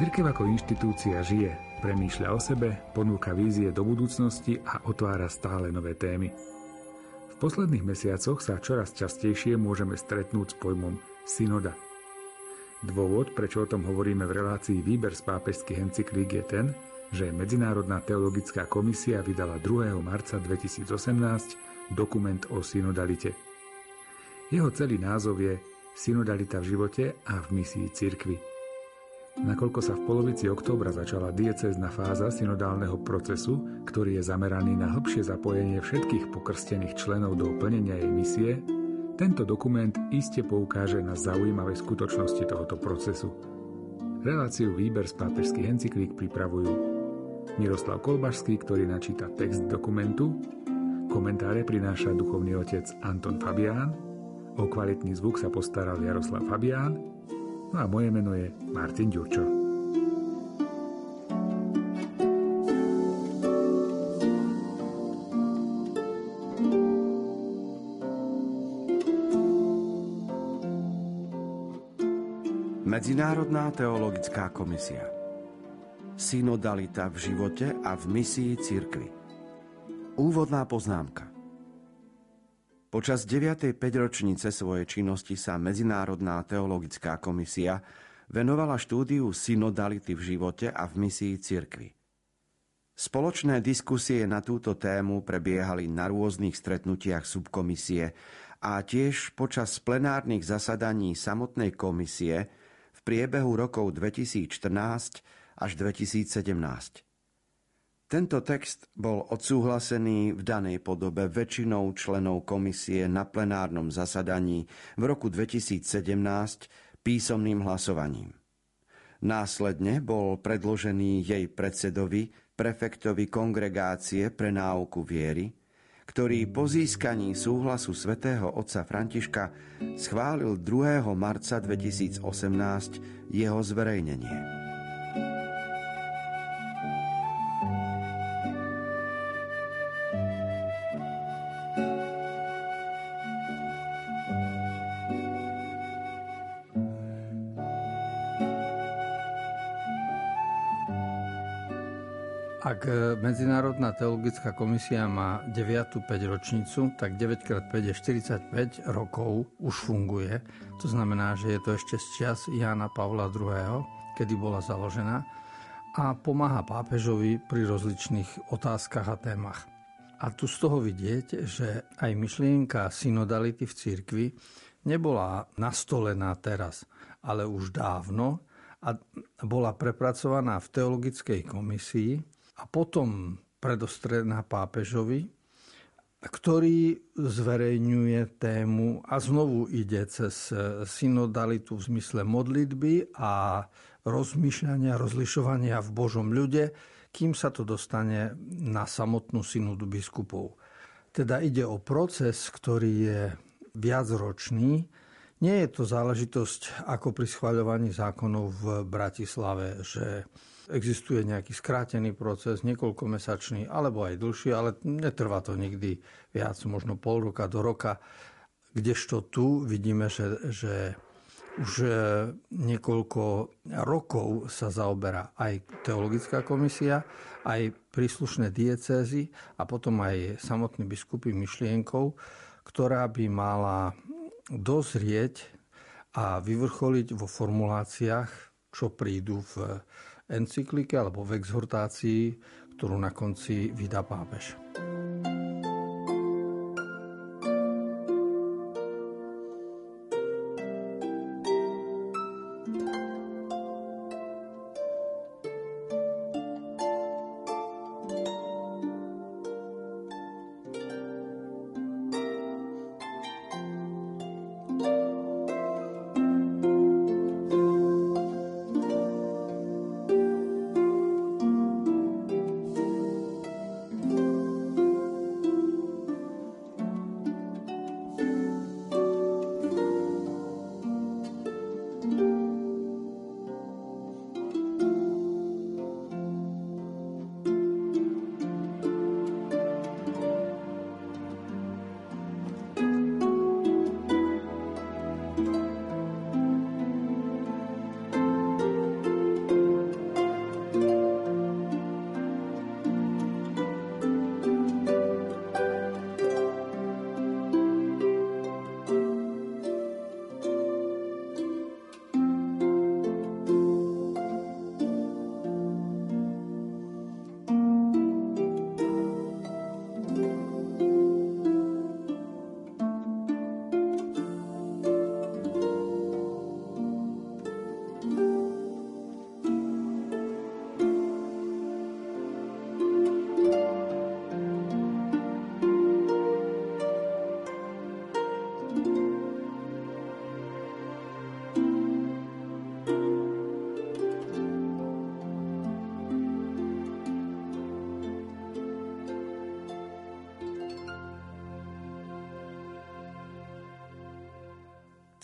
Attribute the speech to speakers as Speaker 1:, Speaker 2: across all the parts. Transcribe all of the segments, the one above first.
Speaker 1: Cirkev ako inštitúcia žije, premýšľa o sebe, ponúka vízie do budúcnosti a otvára stále nové témy. V posledných mesiacoch sa čoraz častejšie môžeme stretnúť s pojmom synoda. Dôvod, prečo o tom hovoríme v relácii Výber z pápežských encyklík je ten, že Medzinárodná teologická komisia vydala 2. marca 2018 dokument o synodalite. Jeho celý názov je Synodalita v živote a v misii cirkvi. Nakoľko sa v polovici októbra začala diecézna fáza synodálneho procesu, ktorý je zameraný na hĺbšie zapojenie všetkých pokrstených členov do plnenia jej misie, tento dokument iste poukáže na zaujímavé skutočnosti tohoto procesu. Reláciu Výber z pápežských encyklík pripravujú Miroslav Kolbašský, ktorý načíta text dokumentu, komentáre prináša duchovný otec Anton Fabián, o kvalitný zvuk sa postaral Jaroslav Fabián No a moje meno je Martin Ďurčo.
Speaker 2: Medzinárodná teologická komisia. Synodalita v živote a v misii cirkvi. Úvodná poznámka Počas 9. 5 ročnice svojej činnosti sa Medzinárodná teologická komisia venovala štúdiu synodality v živote a v misii cirkvi. Spoločné diskusie na túto tému prebiehali na rôznych stretnutiach subkomisie a tiež počas plenárnych zasadaní samotnej komisie v priebehu rokov 2014 až 2017. Tento text bol odsúhlasený v danej podobe väčšinou členov komisie na plenárnom zasadaní v roku 2017 písomným hlasovaním. Následne bol predložený jej predsedovi, prefektovi kongregácie pre náuku viery, ktorý po získaní súhlasu svätého otca Františka schválil 2. marca 2018 jeho zverejnenie.
Speaker 3: Medzinárodná teologická komisia má 9. 5 ročnicu, tak 9x5 je 45 rokov už funguje. To znamená, že je to ešte z čias Jána Pavla II., kedy bola založená a pomáha pápežovi pri rozličných otázkach a témach. A tu z toho vidieť, že aj myšlienka synodality v cirkvi nebola nastolená teraz, ale už dávno a bola prepracovaná v teologickej komisii a potom predostrená pápežovi, ktorý zverejňuje tému a znovu ide cez synodalitu v zmysle modlitby a rozmýšľania, rozlišovania v Božom ľude, kým sa to dostane na samotnú synodu biskupov. Teda ide o proces, ktorý je viacročný. Nie je to záležitosť ako pri schváľovaní zákonov v Bratislave, že existuje nejaký skrátený proces, niekoľkomesačný, alebo aj dlhší, ale netrvá to nikdy viac, možno pol roka do roka. Kdežto tu vidíme, že, že už e, niekoľko rokov sa zaoberá aj teologická komisia, aj príslušné diecézy a potom aj samotný biskupy myšlienkou, ktorá by mala dozrieť a vyvrcholiť vo formuláciách, čo prídu v encyklike alebo v exhortácii, ktorú na konci vydá pápež.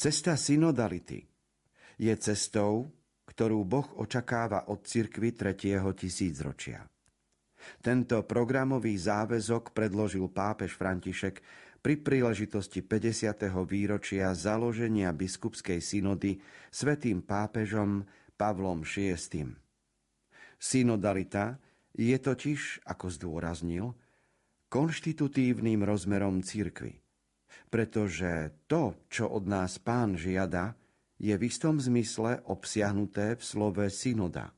Speaker 2: Cesta synodality je cestou, ktorú Boh očakáva od cirkvy tretieho tisícročia. Tento programový záväzok predložil pápež František pri príležitosti 50. výročia založenia biskupskej synody svetým pápežom Pavlom VI. Synodalita je totiž, ako zdôraznil, konštitutívnym rozmerom cirkvy, pretože to, čo od nás pán žiada, je v istom zmysle obsiahnuté v slove synoda.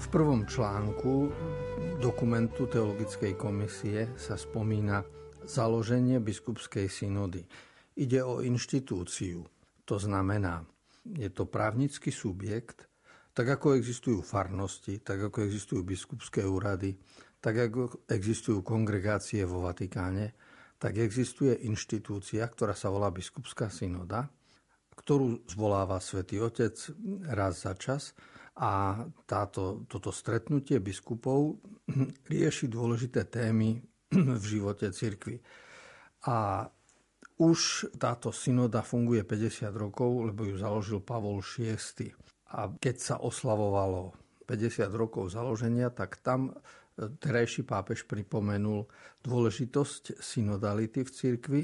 Speaker 3: V prvom článku dokumentu Teologickej komisie sa spomína založenie biskupskej synody. Ide o inštitúciu, to znamená, je to právnický subjekt, tak ako existujú farnosti, tak ako existujú biskupské úrady, tak ako existujú kongregácie vo Vatikáne, tak existuje inštitúcia, ktorá sa volá biskupská synoda, ktorú zvoláva svätý Otec raz za čas a táto, toto stretnutie biskupov rieši dôležité témy v živote cirkvy. A už táto synoda funguje 50 rokov, lebo ju založil Pavol VI. A keď sa oslavovalo 50 rokov založenia, tak tam e, terajší pápež pripomenul dôležitosť synodality v cirkvi.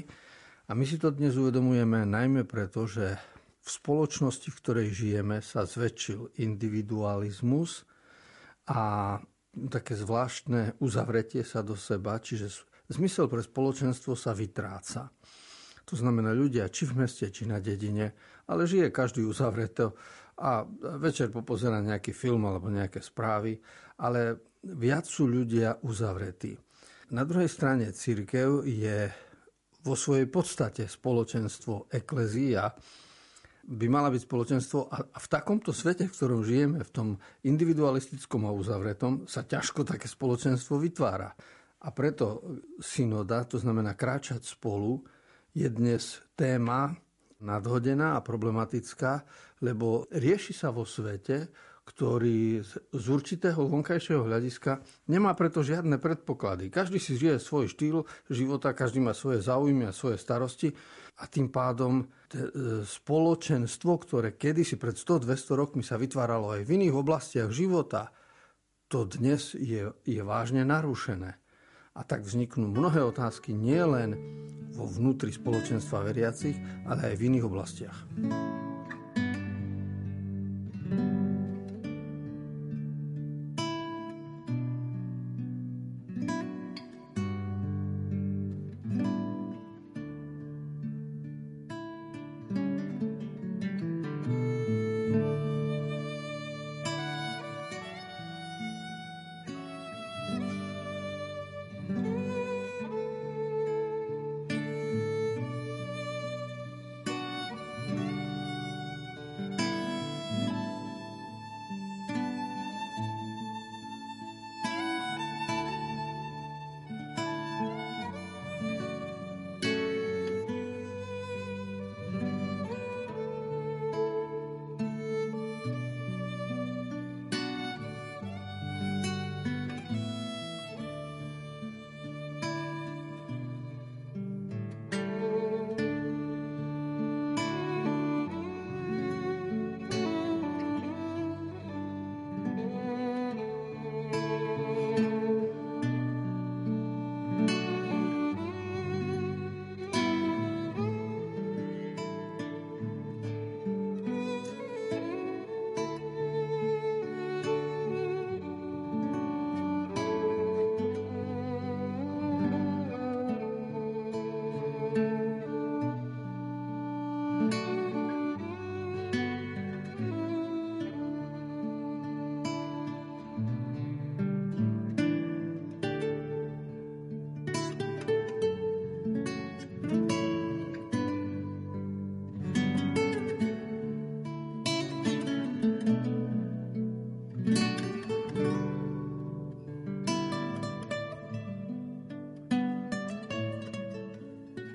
Speaker 3: A my si to dnes uvedomujeme najmä preto, že v spoločnosti, v ktorej žijeme, sa zväčšil individualizmus a také zvláštne uzavretie sa do seba, čiže zmysel pre spoločenstvo sa vytráca. To znamená ľudia, či v meste, či na dedine, ale žije každý uzavreto a večer popozerá nejaký film alebo nejaké správy, ale viac sú ľudia uzavretí. Na druhej strane církev je vo svojej podstate spoločenstvo eklezia, by mala byť spoločenstvo a v takomto svete, v ktorom žijeme, v tom individualistickom a uzavretom, sa ťažko také spoločenstvo vytvára. A preto synoda, to znamená kráčať spolu, je dnes téma nadhodená a problematická, lebo rieši sa vo svete, ktorý z určitého vonkajšieho hľadiska nemá preto žiadne predpoklady. Každý si žije svoj štýl života, každý má svoje záujmy a svoje starosti a tým pádom te, spoločenstvo, ktoré kedysi pred 100-200 rokmi sa vytváralo aj v iných oblastiach života, to dnes je, je vážne narušené. A tak vzniknú mnohé otázky nielen vo vnútri spoločenstva veriacich, ale aj v iných oblastiach.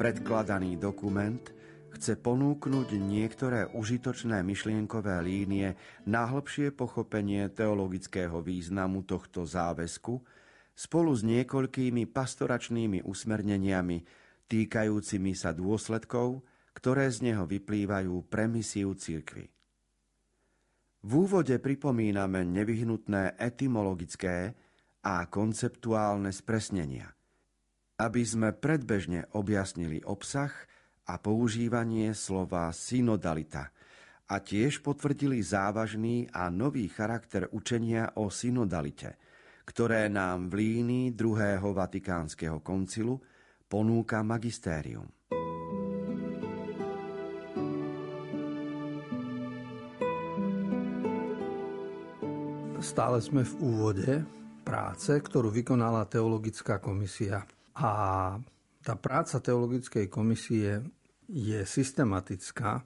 Speaker 2: Predkladaný dokument chce ponúknuť niektoré užitočné myšlienkové línie na hĺbšie pochopenie teologického významu tohto záväzku spolu s niekoľkými pastoračnými usmerneniami týkajúcimi sa dôsledkov, ktoré z neho vyplývajú pre misiu církvy. V úvode pripomíname nevyhnutné etymologické a konceptuálne spresnenia, aby sme predbežne objasnili obsah a používanie slova synodalita a tiež potvrdili závažný a nový charakter učenia o synodalite, ktoré nám v línii druhého Vatikánskeho koncilu ponúka magistérium.
Speaker 3: Stále sme v úvode práce, ktorú vykonala teologická komisia. A tá práca teologickej komisie je systematická,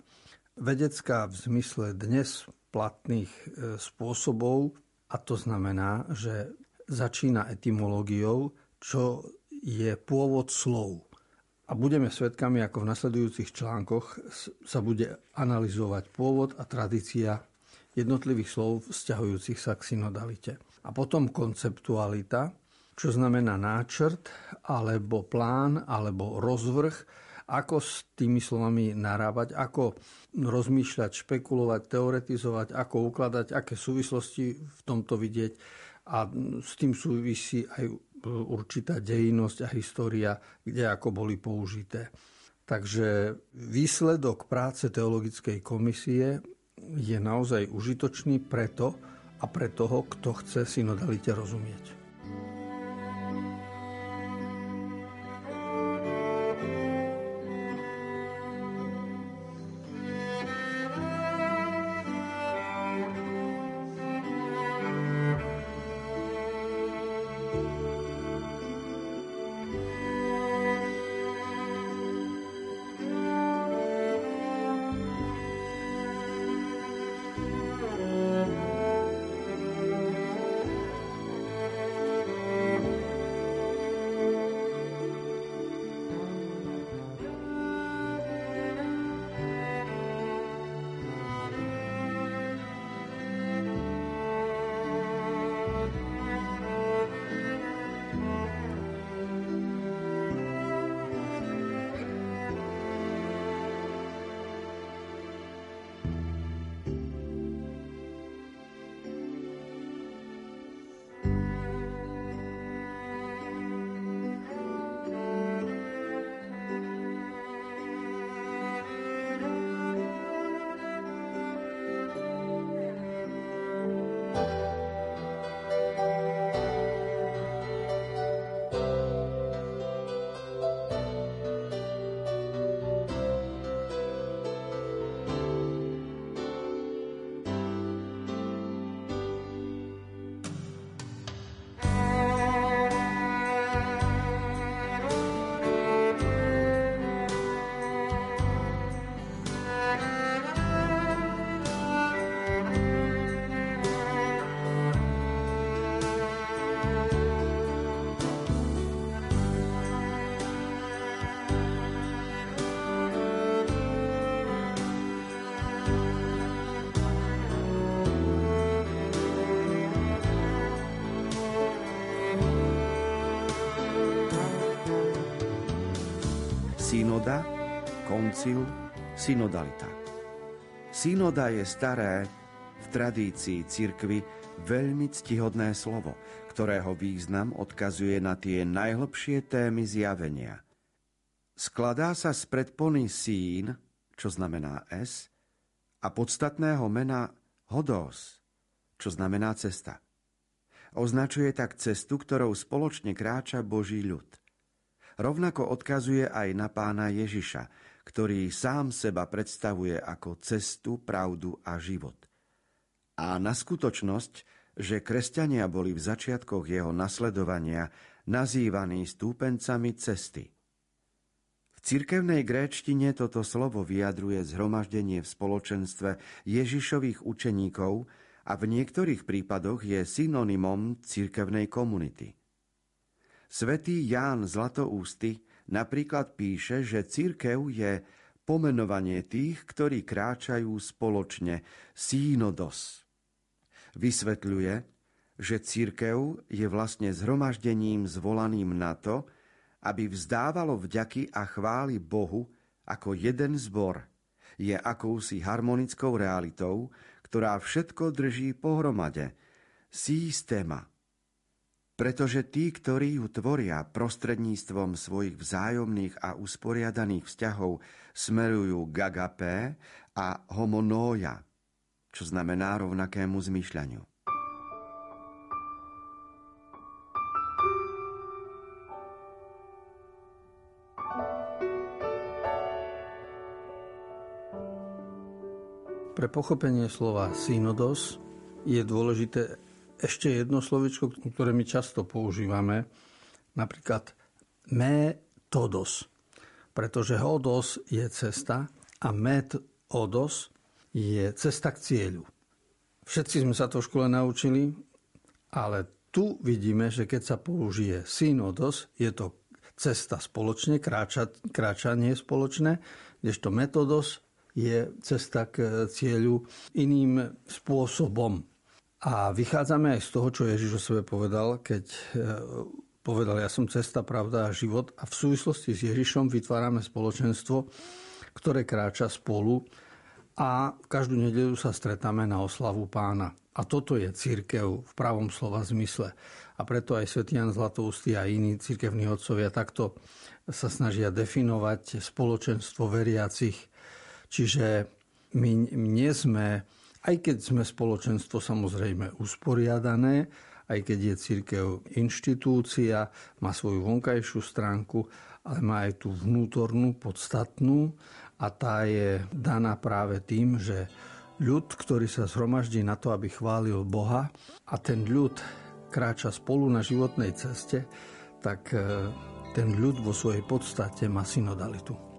Speaker 3: vedecká v zmysle dnes platných e, spôsobov, a to znamená, že začína etymológiou, čo je pôvod slov. A budeme svedkami, ako v nasledujúcich článkoch sa bude analyzovať pôvod a tradícia jednotlivých slov vzťahujúcich sa k synodalite. A potom konceptualita, čo znamená náčrt, alebo plán, alebo rozvrh, ako s tými slovami narábať, ako rozmýšľať, špekulovať, teoretizovať, ako ukladať, aké súvislosti v tomto vidieť. A s tým súvisí aj určitá dejnosť a história, kde ako boli použité. Takže výsledok práce teologickej komisie je naozaj užitočný preto a pre toho, kto chce synodalite rozumieť.
Speaker 2: Synoda, koncil, synodalita. Synoda je staré, v tradícii cirkvy veľmi ctihodné slovo, ktorého význam odkazuje na tie najhlbšie témy zjavenia. Skladá sa z predpony sín, čo znamená S, a podstatného mena hodos, čo znamená cesta. Označuje tak cestu, ktorou spoločne kráča Boží ľud rovnako odkazuje aj na pána Ježiša, ktorý sám seba predstavuje ako cestu, pravdu a život. A na skutočnosť, že kresťania boli v začiatkoch jeho nasledovania nazývaní stúpencami cesty. V cirkevnej gréčtine toto slovo vyjadruje zhromaždenie v spoločenstve Ježišových učeníkov a v niektorých prípadoch je synonymom cirkevnej komunity. Svetý Ján Zlatoústy napríklad píše, že církev je pomenovanie tých, ktorí kráčajú spoločne, sínodos. Vysvetľuje, že církev je vlastne zhromaždením zvolaným na to, aby vzdávalo vďaky a chváli Bohu ako jeden zbor. Je akousi harmonickou realitou, ktorá všetko drží pohromade. Systéma. Pretože tí, ktorí ju tvoria prostredníctvom svojich vzájomných a usporiadaných vzťahov, smerujú k agapé a homonója, čo znamená rovnakému zmýšľaniu.
Speaker 3: Pre pochopenie slova synodos je dôležité ešte jedno slovičko, ktoré my často používame, napríklad metodos, pretože hodos je cesta a metodos je cesta k cieľu. Všetci sme sa to v škole naučili, ale tu vidíme, že keď sa použije synodos, je to cesta spoločne, kráča, kráčanie spoločné, kdežto metodos je cesta k cieľu iným spôsobom. A vychádzame aj z toho, čo Ježiš o sebe povedal, keď e, povedal, ja som cesta, pravda a život. A v súvislosti s Ježišom vytvárame spoločenstvo, ktoré kráča spolu a každú nedelu sa stretáme na oslavu pána. A toto je církev v pravom slova zmysle. A preto aj svätý Jan Zlatoustý a iní církevní otcovia takto sa snažia definovať spoločenstvo veriacich Čiže my nie sme, aj keď sme spoločenstvo samozrejme usporiadané, aj keď je církev inštitúcia, má svoju vonkajšiu stránku, ale má aj tú vnútornú, podstatnú a tá je daná práve tým, že ľud, ktorý sa zhromaždí na to, aby chválil Boha a ten ľud kráča spolu na životnej ceste, tak eh, ten ľud vo svojej podstate má synodalitu.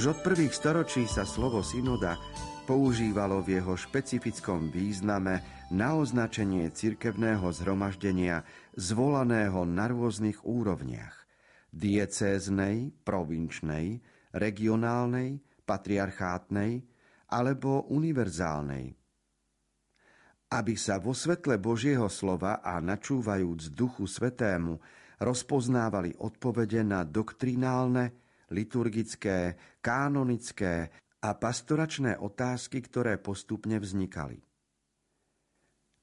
Speaker 2: Už od prvých storočí sa slovo synoda používalo v jeho špecifickom význame na označenie cirkevného zhromaždenia zvolaného na rôznych úrovniach diecéznej, provinčnej, regionálnej, patriarchátnej alebo univerzálnej. Aby sa vo svetle Božieho slova a načúvajúc Duchu Svetému rozpoznávali odpovede na doktrinálne, liturgické, kanonické a pastoračné otázky, ktoré postupne vznikali.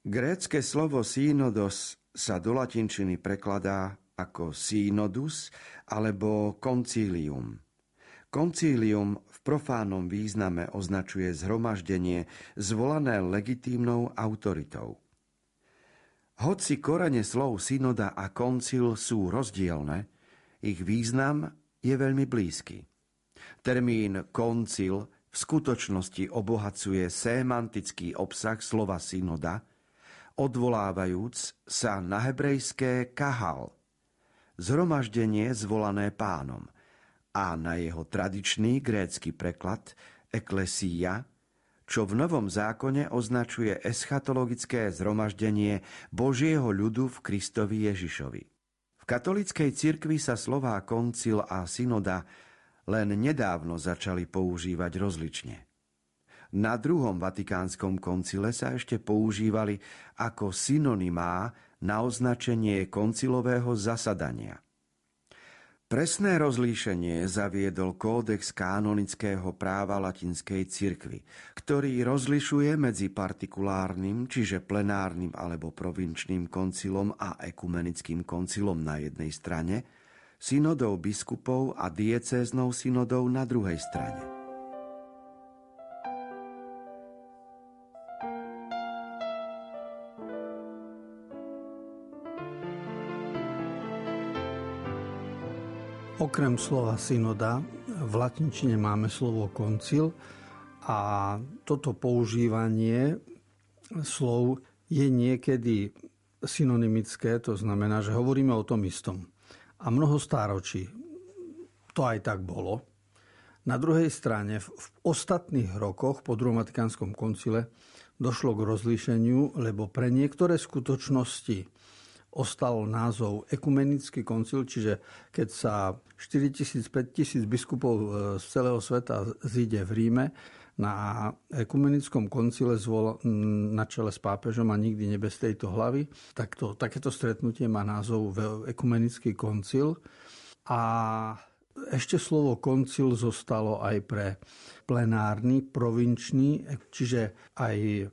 Speaker 2: Grécke slovo synodos sa do latinčiny prekladá ako synodus alebo koncílium. Koncílium v profánom význame označuje zhromaždenie zvolané legitímnou autoritou. Hoci korene slov synoda a koncil sú rozdielne, ich význam je veľmi blízky. Termín koncil v skutočnosti obohacuje semantický obsah slova synoda, odvolávajúc sa na hebrejské kahal, zhromaždenie zvolané pánom, a na jeho tradičný grécky preklad eklesia, čo v Novom zákone označuje eschatologické zhromaždenie Božieho ľudu v Kristovi Ježišovi katolickej cirkvi sa slová koncil a synoda len nedávno začali používať rozlične. Na druhom vatikánskom koncile sa ešte používali ako synonymá na označenie koncilového zasadania – Presné rozlíšenie zaviedol kódex kanonického práva latinskej cirkvi, ktorý rozlišuje medzi partikulárnym, čiže plenárnym alebo provinčným koncilom a ekumenickým koncilom na jednej strane, synodou biskupov a diecéznou synodou na druhej strane.
Speaker 3: Okrem slova synoda v latinčine máme slovo koncil a toto používanie slov je niekedy synonymické, to znamená, že hovoríme o tom istom. A mnoho stáročí to aj tak bolo. Na druhej strane v ostatných rokoch po druhom Vatikánskom koncile došlo k rozlíšeniu, lebo pre niektoré skutočnosti ostal názov Ekumenický koncil, čiže keď sa 4000, 5000 biskupov e, z celého sveta zíde v Ríme, na ekumenickom koncile zvol, na čele s pápežom a nikdy nebe z tejto hlavy. Tak to, takéto stretnutie má názov Ekumenický koncil. A ešte slovo koncil zostalo aj pre plenárny, provinčný, čiže aj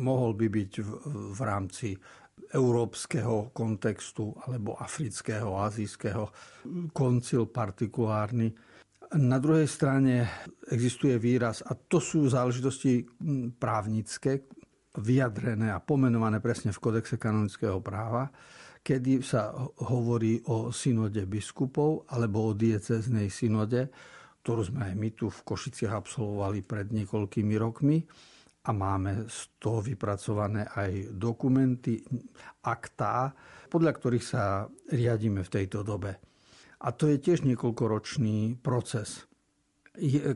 Speaker 3: mohol by byť v, v rámci európskeho kontextu alebo afrického, azijského, koncil partikulárny. Na druhej strane existuje výraz, a to sú záležitosti právnické, vyjadrené a pomenované presne v kodexe kanonického práva, kedy sa hovorí o synode biskupov alebo o dieceznej synode, ktorú sme aj my tu v Košiciach absolvovali pred niekoľkými rokmi a máme z toho vypracované aj dokumenty, aktá, podľa ktorých sa riadíme v tejto dobe. A to je tiež niekoľkoročný proces.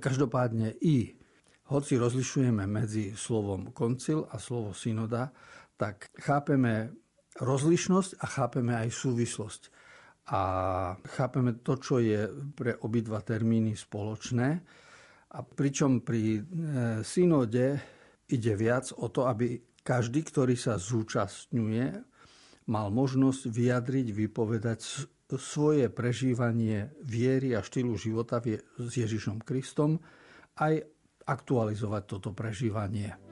Speaker 3: Každopádne i, hoci rozlišujeme medzi slovom koncil a slovo synoda, tak chápeme rozlišnosť a chápeme aj súvislosť. A chápeme to, čo je pre obidva termíny spoločné. A pričom pri e, synode ide viac o to, aby každý, ktorý sa zúčastňuje, mal možnosť vyjadriť, vypovedať svoje prežívanie viery a štýlu života s Ježišom Kristom, aj aktualizovať toto prežívanie.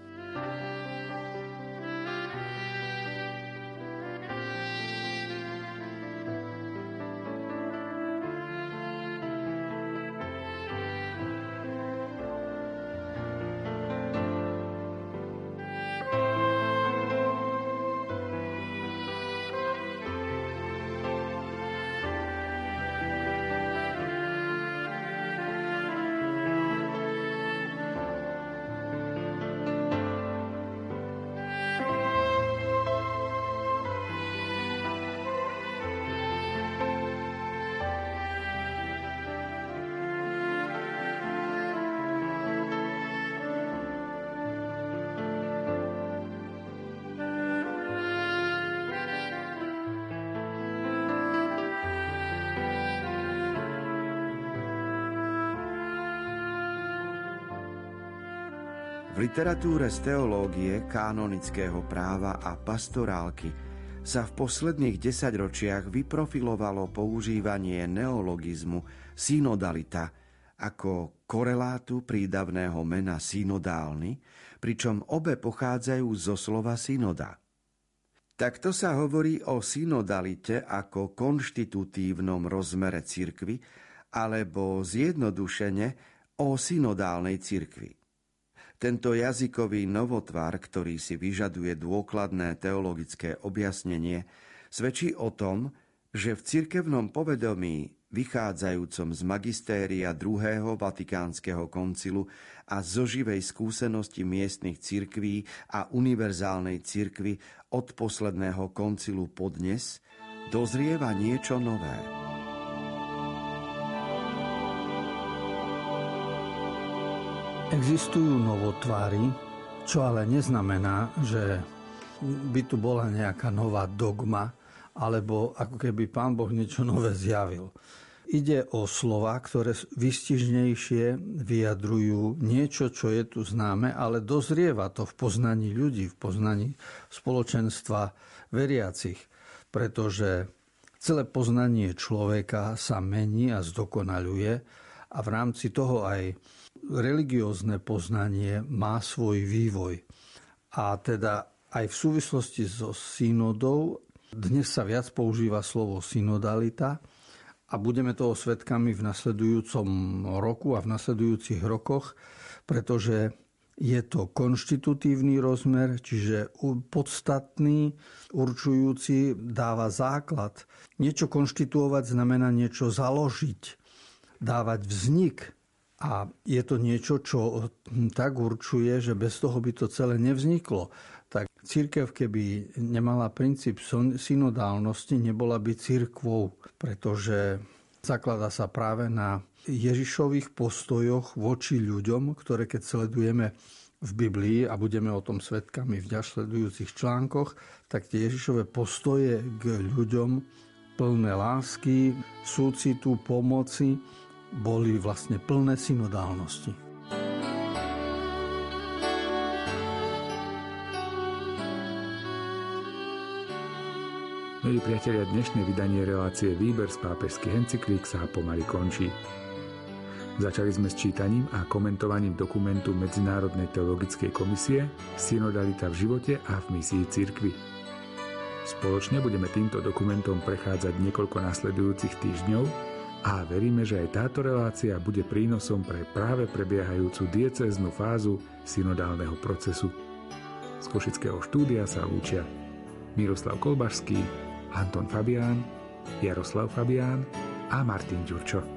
Speaker 2: V literatúre z teológie, kanonického práva a pastorálky sa v posledných desaťročiach vyprofilovalo používanie neologizmu synodalita ako korelátu prídavného mena synodálny, pričom obe pochádzajú zo slova synoda. Takto sa hovorí o synodalite ako konštitutívnom rozmere cirkvy alebo zjednodušene o synodálnej cirkvi. Tento jazykový novotvar, ktorý si vyžaduje dôkladné teologické objasnenie, svedčí o tom, že v cirkevnom povedomí vychádzajúcom z magistéria druhého Vatikánskeho koncilu a zo živej skúsenosti miestnych cirkví a univerzálnej cirkvy od posledného koncilu podnes, dozrieva niečo nové.
Speaker 3: Existujú novotvári, čo ale neznamená, že by tu bola nejaká nová dogma alebo ako keby pán Boh niečo nové zjavil. Ide o slova, ktoré vystižnejšie vyjadrujú niečo, čo je tu známe, ale dozrieva to v poznaní ľudí, v poznaní spoločenstva veriacich, pretože celé poznanie človeka sa mení a zdokonaluje a v rámci toho aj religiózne poznanie má svoj vývoj. A teda aj v súvislosti so synodou dnes sa viac používa slovo synodalita a budeme toho svetkami v nasledujúcom roku a v nasledujúcich rokoch, pretože je to konštitutívny rozmer, čiže podstatný, určujúci, dáva základ. Niečo konštituovať znamená niečo založiť, dávať vznik a je to niečo, čo tak určuje, že bez toho by to celé nevzniklo. Tak církev, keby nemala princíp synodálnosti, nebola by církvou, pretože zaklada sa práve na Ježišových postojoch voči ľuďom, ktoré keď sledujeme v Biblii a budeme o tom svetkami v sledujúcich článkoch, tak tie Ježišové postoje k ľuďom plné lásky, súcitu, pomoci, boli vlastne plné synodálnosti.
Speaker 1: Milí priatelia, dnešné vydanie relácie Výber z pápežských encyklík sa pomaly končí. Začali sme s čítaním a komentovaním dokumentu Medzinárodnej teologickej komisie Synodalita v živote a v misii cirkvi. Spoločne budeme týmto dokumentom prechádzať niekoľko nasledujúcich týždňov a veríme, že aj táto relácia bude prínosom pre práve prebiehajúcu dieceznú fázu synodálneho procesu. Z Košického štúdia sa lúčia Miroslav Kolbašský, Anton Fabián, Jaroslav Fabián a Martin Ďurčo.